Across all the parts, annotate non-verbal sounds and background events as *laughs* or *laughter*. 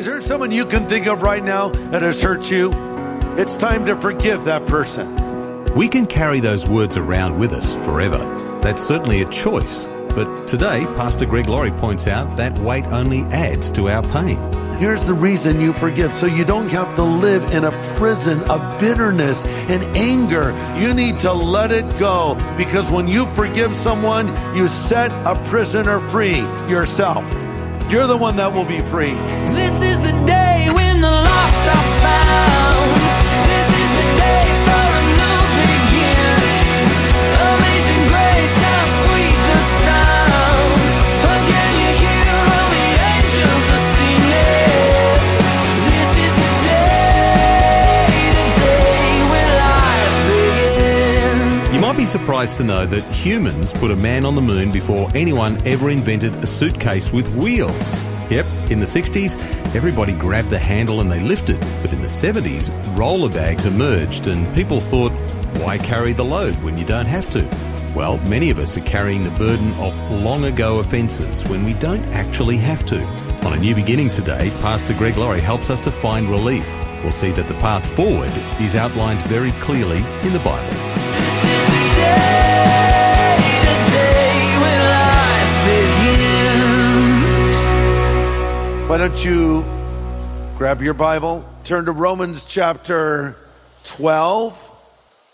Is there someone you can think of right now that has hurt you? It's time to forgive that person. We can carry those words around with us forever. That's certainly a choice. But today, Pastor Greg Laurie points out that weight only adds to our pain. Here's the reason you forgive so you don't have to live in a prison of bitterness and anger. You need to let it go because when you forgive someone, you set a prisoner free yourself. You're the one that will be free. Surprised to know that humans put a man on the moon before anyone ever invented a suitcase with wheels. Yep, in the 60s, everybody grabbed the handle and they lifted. But in the 70s, roller bags emerged and people thought, why carry the load when you don't have to? Well, many of us are carrying the burden of long ago offences when we don't actually have to. On A New Beginning today, Pastor Greg Laurie helps us to find relief. We'll see that the path forward is outlined very clearly in the Bible. Why don't you grab your Bible, turn to Romans chapter 12.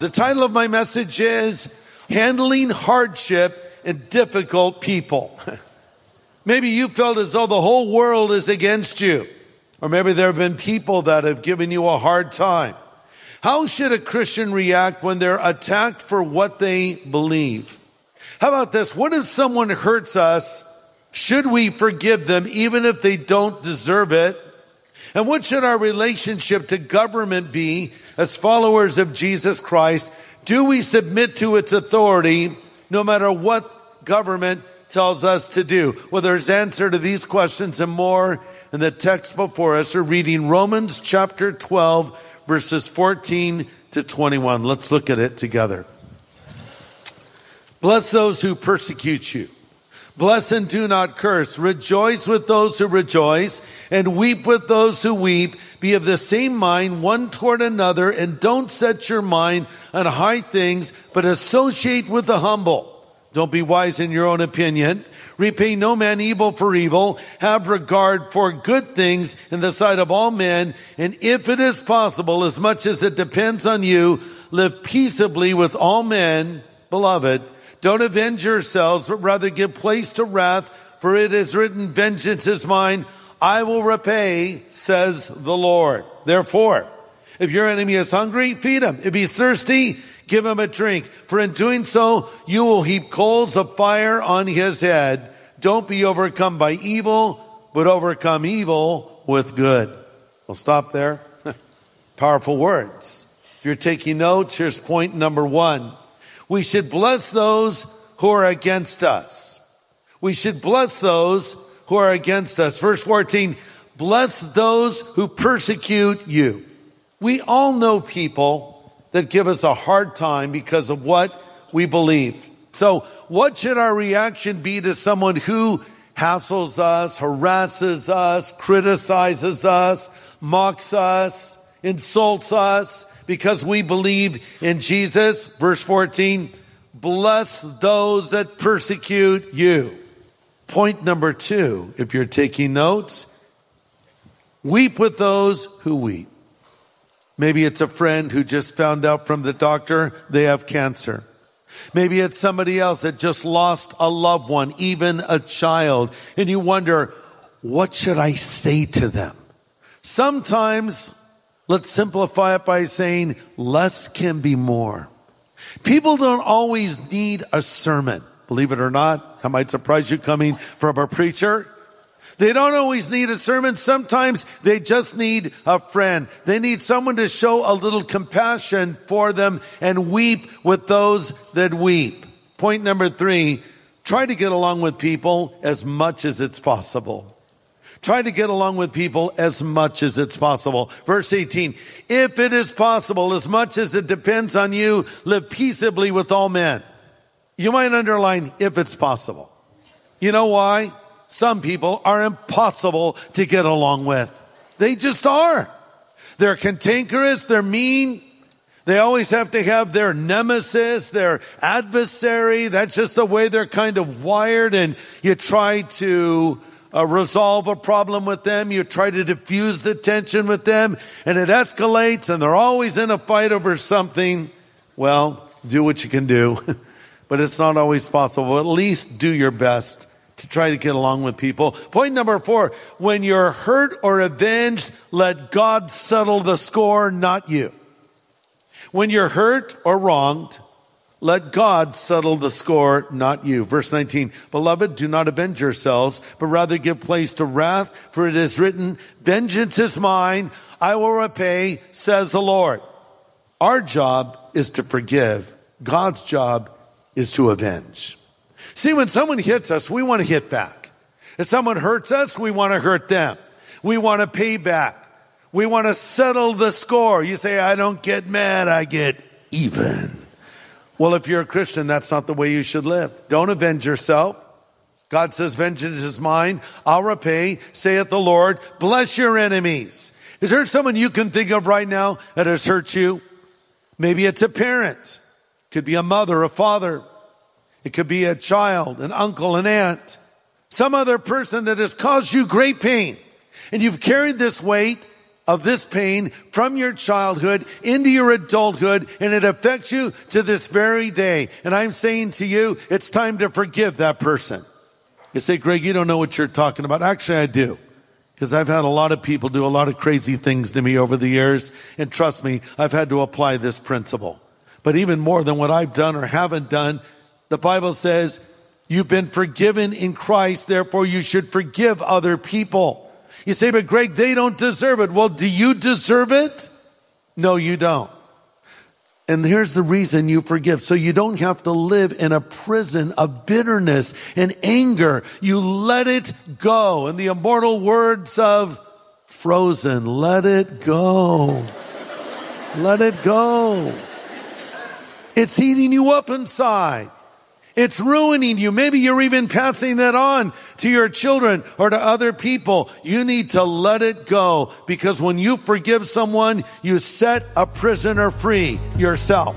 The title of my message is Handling Hardship and Difficult People. *laughs* Maybe you felt as though the whole world is against you, or maybe there have been people that have given you a hard time. How should a Christian react when they're attacked for what they believe? How about this? What if someone hurts us? Should we forgive them even if they don't deserve it? And what should our relationship to government be as followers of Jesus Christ? Do we submit to its authority no matter what government tells us to do? Well, there's answer to these questions and more in the text before us. We're reading Romans chapter 12, verses 14 to 21. Let's look at it together. Bless those who persecute you. Bless and do not curse. Rejoice with those who rejoice and weep with those who weep. Be of the same mind one toward another and don't set your mind on high things, but associate with the humble. Don't be wise in your own opinion. Repay no man evil for evil. Have regard for good things in the sight of all men. And if it is possible, as much as it depends on you, live peaceably with all men. Beloved, don't avenge yourselves, but rather give place to wrath, for it is written, vengeance is mine. I will repay, says the Lord. Therefore, if your enemy is hungry, feed him. If he's thirsty, give him a drink. For in doing so, you will heap coals of fire on his head. Don't be overcome by evil, but overcome evil with good. We'll stop there. *laughs* Powerful words. If you're taking notes, here's point number one. We should bless those who are against us. We should bless those who are against us. Verse 14, bless those who persecute you. We all know people that give us a hard time because of what we believe. So what should our reaction be to someone who hassles us, harasses us, criticizes us, mocks us, insults us because we believe in Jesus? Verse 14, bless those that persecute you. Point number two, if you're taking notes, weep with those who weep. Maybe it's a friend who just found out from the doctor they have cancer. Maybe it's somebody else that just lost a loved one, even a child, and you wonder, what should I say to them? Sometimes, let's simplify it by saying less can be more. People don't always need a sermon. Believe it or not, that might surprise you coming from a preacher. They don't always need a sermon. Sometimes they just need a friend. They need someone to show a little compassion for them and weep with those that weep. Point number three, try to get along with people as much as it's possible. Try to get along with people as much as it's possible. Verse 18, if it is possible, as much as it depends on you, live peaceably with all men. You might underline if it's possible. You know why? Some people are impossible to get along with. They just are. They're cantankerous, they're mean, they always have to have their nemesis, their adversary. That's just the way they're kind of wired. And you try to uh, resolve a problem with them. You try to diffuse the tension with them and it escalates and they're always in a fight over something. Well, do what you can do, *laughs* but it's not always possible. At least do your best to try to get along with people. Point number four, when you're hurt or avenged, let God settle the score, not you. When you're hurt or wronged, let God settle the score, not you. Verse 19, beloved, do not avenge yourselves, but rather give place to wrath, for it is written, vengeance is mine, I will repay, says the Lord. Our job is to forgive. God's job is to avenge. See, when someone hits us, we want to hit back. If someone hurts us, we want to hurt them. We want to pay back. We want to settle the score. You say, I don't get mad, I get even. Well, if you're a Christian, that's not the way you should live. Don't avenge yourself. God says, vengeance is mine. I'll repay, saith the Lord. Bless your enemies. Is there someone you can think of right now that has hurt you? Maybe it's a parent. Could be a mother, a father. It could be a child, an uncle, an aunt, some other person that has caused you great pain. And you've carried this weight of this pain from your childhood into your adulthood and it affects you to this very day. And I'm saying to you, it's time to forgive that person. You say, Greg, you don't know what you're talking about. Actually, I do. Because I've had a lot of people do a lot of crazy things to me over the years. And trust me, I've had to apply this principle. But even more than what I've done or haven't done, the Bible says, you've been forgiven in Christ, therefore you should forgive other people. You say, but Greg, they don't deserve it. Well, do you deserve it? No, you don't. And here's the reason you forgive. So you don't have to live in a prison of bitterness and anger. You let it go. And the immortal words of Frozen, let it go. let it go. It's eating you up inside. It's ruining you. Maybe you're even passing that on to your children or to other people. You need to let it go because when you forgive someone, you set a prisoner free yourself.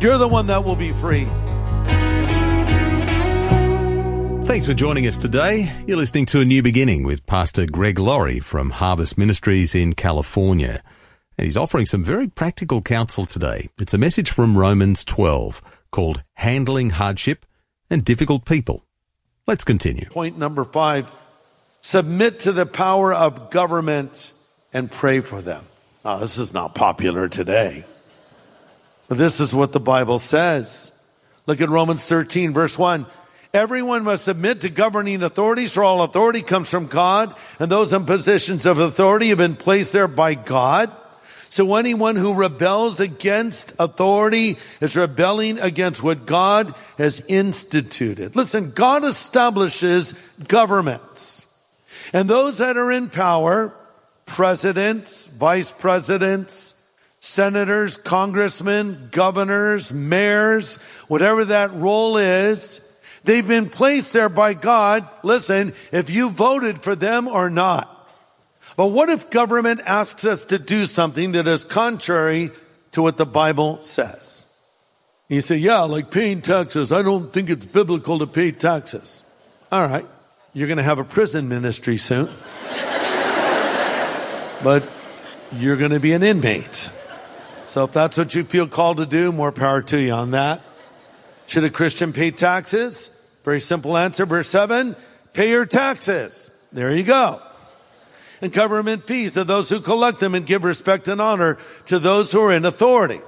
You're the one that will be free. Thanks for joining us today. You're listening to A New Beginning with Pastor Greg Laurie from Harvest Ministries in California. And he's offering some very practical counsel today. It's a message from Romans 12 called Handling Hardship and Difficult People. Let's continue. Point number five, submit to the power of government and pray for them. Now, this is not popular today, but this is what the Bible says. Look at Romans 13 verse 1. Everyone must submit to governing authorities, for all authority comes from God, and those in positions of authority have been placed there by God. So anyone who rebels against authority is rebelling against what God has instituted. Listen, God establishes governments. And those that are in power, presidents, vice presidents, senators, congressmen, governors, mayors, whatever that role is, they've been placed there by God. Listen, if you voted for them or not. But what if government asks us to do something that is contrary to what the Bible says? You say, yeah, like paying taxes. I don't think it's biblical to pay taxes. All right. You're going to have a prison ministry soon. but you're going to be an inmate. So if that's what you feel called to do, more power to you on that. Should a Christian pay taxes? Very simple answer. Verse seven, pay your taxes. There you go and government fees to those who collect them and give respect and honor to those who are in authority.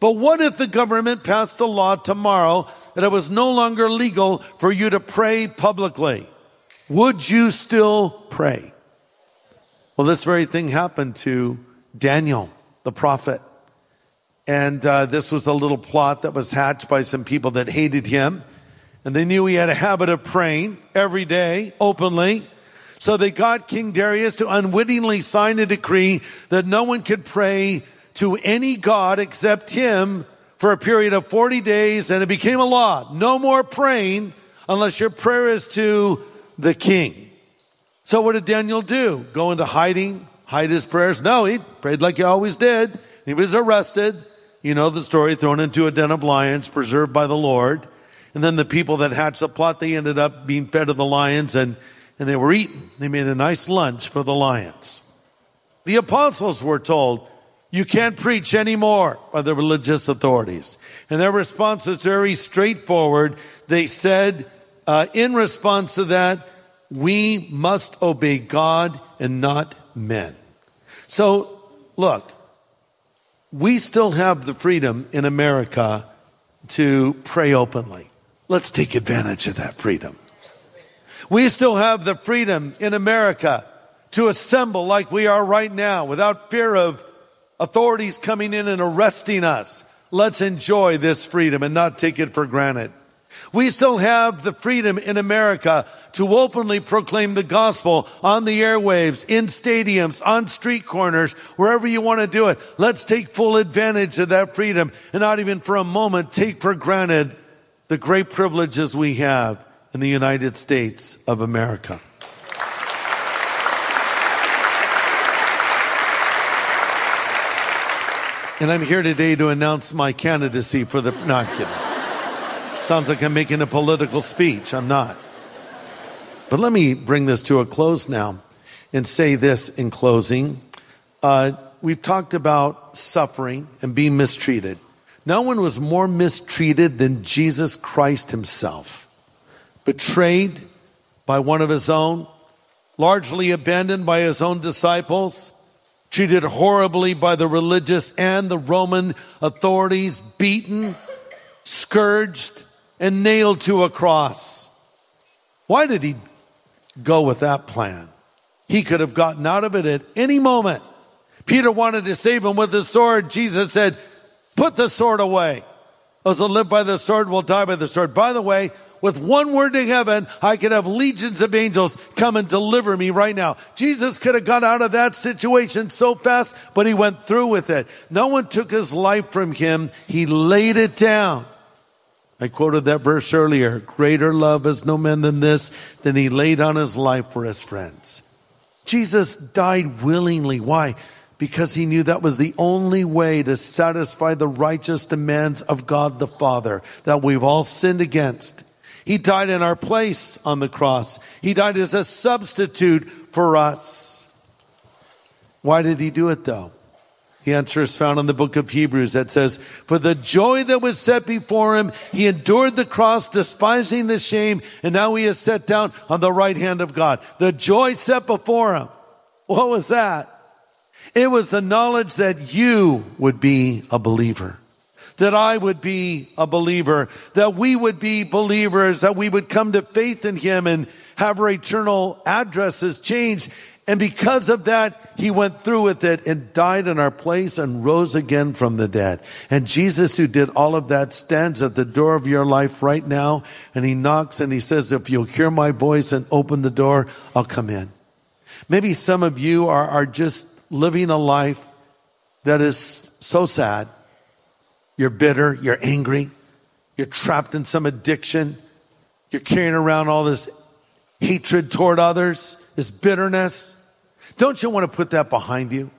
But what if the government passed a law tomorrow that it was no longer legal for you to pray publicly? would you still pray? Well, this very thing happened to Daniel, the prophet. And uh, this was a little plot that was hatched by some people that hated him. And they knew he had a habit of praying every day, openly. So they got King Darius to unwittingly sign a decree that no one could pray to any God except him for a period of 40 days. And it became a law. No more praying unless your prayer is to the king. So what did Daniel do? Go into hiding, hide his prayers? No, he prayed like he always did. He was arrested. You know the story, thrown into a den of lions, preserved by the Lord. And then the people that hatched the plot, they ended up being fed to the lions and, and they were eaten. They made a nice lunch for the lions. The apostles were told, you can't preach anymore by the religious authorities. And their response is very straightforward. They said, uh, in response to that, we must obey God and not men. So, look, we still have the freedom in America to pray openly. Let's take advantage of that freedom. We still have the freedom in America to assemble like we are right now without fear of authorities coming in and arresting us. Let's enjoy this freedom and not take it for granted. We still have the freedom in America to openly proclaim the gospel on the airwaves, in stadiums, on street corners, wherever you want to do it. Let's take full advantage of that freedom and not even for a moment take for granted the great privileges we have in the United States of America. And I'm here today to announce my candidacy for the, no, I'm kidding. Sounds like I'm making a political speech. I'm not. But let me bring this to a close now and say this in closing. Uh, we've talked about suffering and being mistreated. No one was more mistreated than Jesus Christ himself. Betrayed by one of his own, largely abandoned by his own disciples, treated horribly by the religious and the Roman authorities, beaten, scourged, and nailed to a cross. Why did he go with that plan? He could have gotten out of it at any moment. Peter wanted to save him with the sword. Jesus said, put the sword away. Those who live by the sword will die by the sword. By the way, with one word to heaven, I could have legions of angels come and deliver me right now. Jesus could have got out of that situation so fast, but he went through with it. No one took his life from him. He laid it down. I quoted that verse earlier. Greater love has no man than this, than he laid on his life for his friends. Jesus died willingly. Why? Because he knew that was the only way to satisfy the righteous demands of God the Father that we've all sinned against. He died in our place on the cross. He died as a substitute for us. Why did he do it though? The answer is found in the book of Hebrews that says, for the joy that was set before him, he endured the cross, despising the shame, and now he is set down on the right hand of God. The joy set before him. What was that? It was the knowledge that you would be a believer that I would be a believer, that we would be believers, that we would come to faith in him and have our eternal addresses changed. And because of that, he went through with it and died in our place and rose again from the dead. And Jesus, who did all of that, stands at the door of your life right now and he knocks and he says, if you'll hear my voice and open the door, I'll come in. Maybe some of you are, are just living a life that is so sad you're bitter. You're angry. You're trapped in some addiction. You're carrying around all this hatred toward others, this bitterness. Don't you want to put that behind you?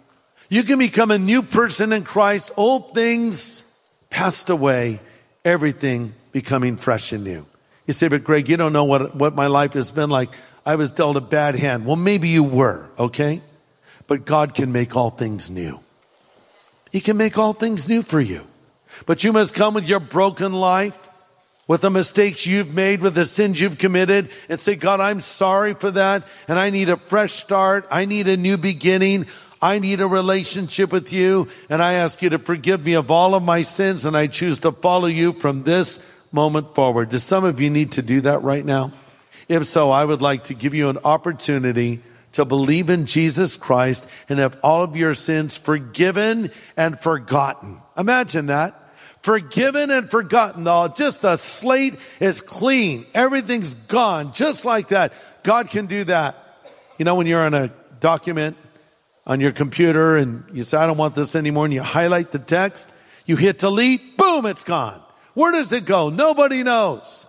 You can become a new person in Christ. Old things passed away, everything becoming fresh and new. You say, but Greg, you don't know what, what my life has been like. I was dealt a bad hand. Well, maybe you were, okay? But God can make all things new. He can make all things new for you. But you must come with your broken life, with the mistakes you've made, with the sins you've committed, and say, God, I'm sorry for that, and I need a fresh start. I need a new beginning. I need a relationship with you, and I ask you to forgive me of all of my sins, and I choose to follow you from this moment forward. Do some of you need to do that right now? If so, I would like to give you an opportunity to believe in Jesus Christ and have all of your sins forgiven and forgotten. Imagine that. Forgiven and forgotten. All just the slate is clean. Everything's gone. Just like that. God can do that. You know, when you're on a document on your computer and you say, I don't want this anymore, and you highlight the text, you hit delete, boom, it's gone. Where does it go? Nobody knows.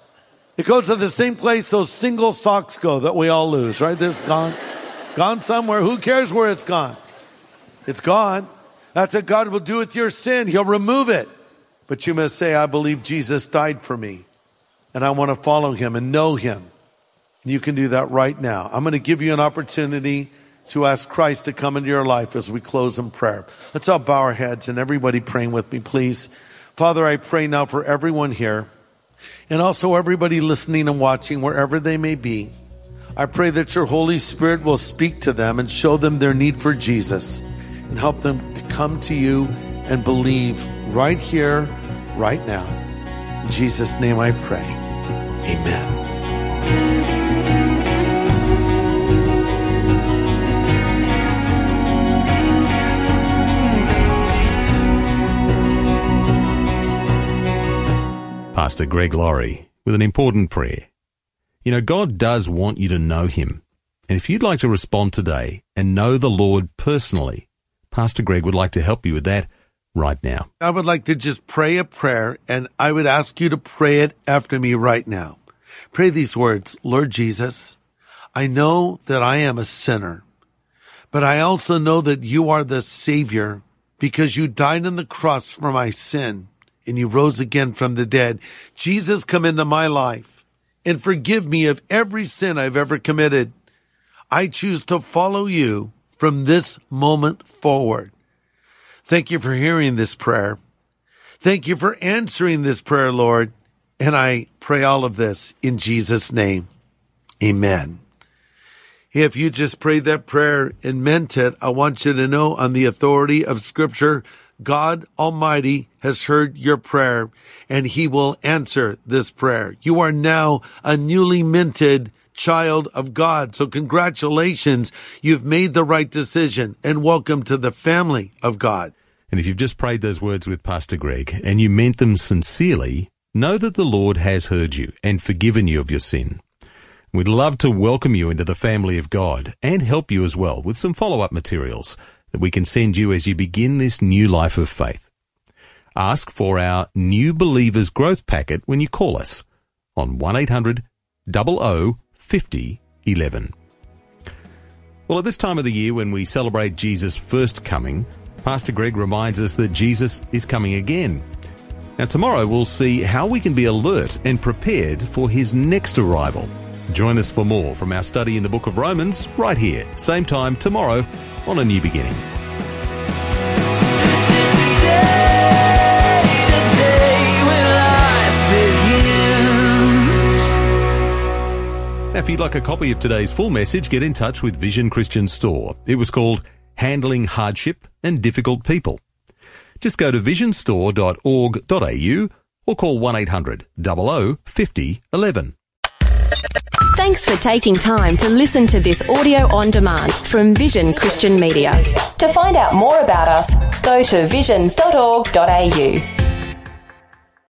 It goes to the same place those single socks go that we all lose, right? There's gone. Gone somewhere. Who cares where it's gone? It's gone. That's what God will do with your sin. He'll remove it. But you must say, I believe Jesus died for me and I want to follow him and know him. You can do that right now. I'm going to give you an opportunity to ask Christ to come into your life as we close in prayer. Let's all bow our heads and everybody praying with me, please. Father, I pray now for everyone here and also everybody listening and watching wherever they may be. I pray that your Holy Spirit will speak to them and show them their need for Jesus and help them come to you and believe right here, right now. In Jesus' name I pray. Amen. Pastor Greg Laurie with an important prayer. You know, God does want you to know Him. And if you'd like to respond today and know the Lord personally, Pastor Greg would like to help you with that right now. I would like to just pray a prayer and I would ask you to pray it after me right now. Pray these words, Lord Jesus, I know that I am a sinner, but I also know that you are the savior because you died on the cross for my sin and you rose again from the dead. Jesus, come into my life and forgive me of every sin I've ever committed. I choose to follow you from this moment forward. Thank you for hearing this prayer. Thank you for answering this prayer, Lord. And I pray all of this in Jesus' name. Amen. If you just prayed that prayer and meant it, I want you to know on the authority of scripture, God Almighty has heard your prayer and he will answer this prayer. You are now a newly minted child of God. So congratulations. You've made the right decision and welcome to the family of God. And if you've just prayed those words with Pastor Greg and you meant them sincerely, know that the Lord has heard you and forgiven you of your sin. We'd love to welcome you into the family of God and help you as well with some follow up materials that we can send you as you begin this new life of faith. Ask for our New Believers Growth Packet when you call us on 1800 00 50 11. Well, at this time of the year when we celebrate Jesus' first coming, Pastor Greg reminds us that Jesus is coming again. Now, tomorrow we'll see how we can be alert and prepared for his next arrival. Join us for more from our study in the book of Romans right here, same time tomorrow on A New Beginning. If you'd like a copy of today's full message, get in touch with Vision Christian Store. It was called Handling Hardship and Difficult People. Just go to visionstore.org.au or call 1800 00 50 11. Thanks for taking time to listen to this audio on demand from Vision Christian Media. To find out more about us, go to vision.org.au.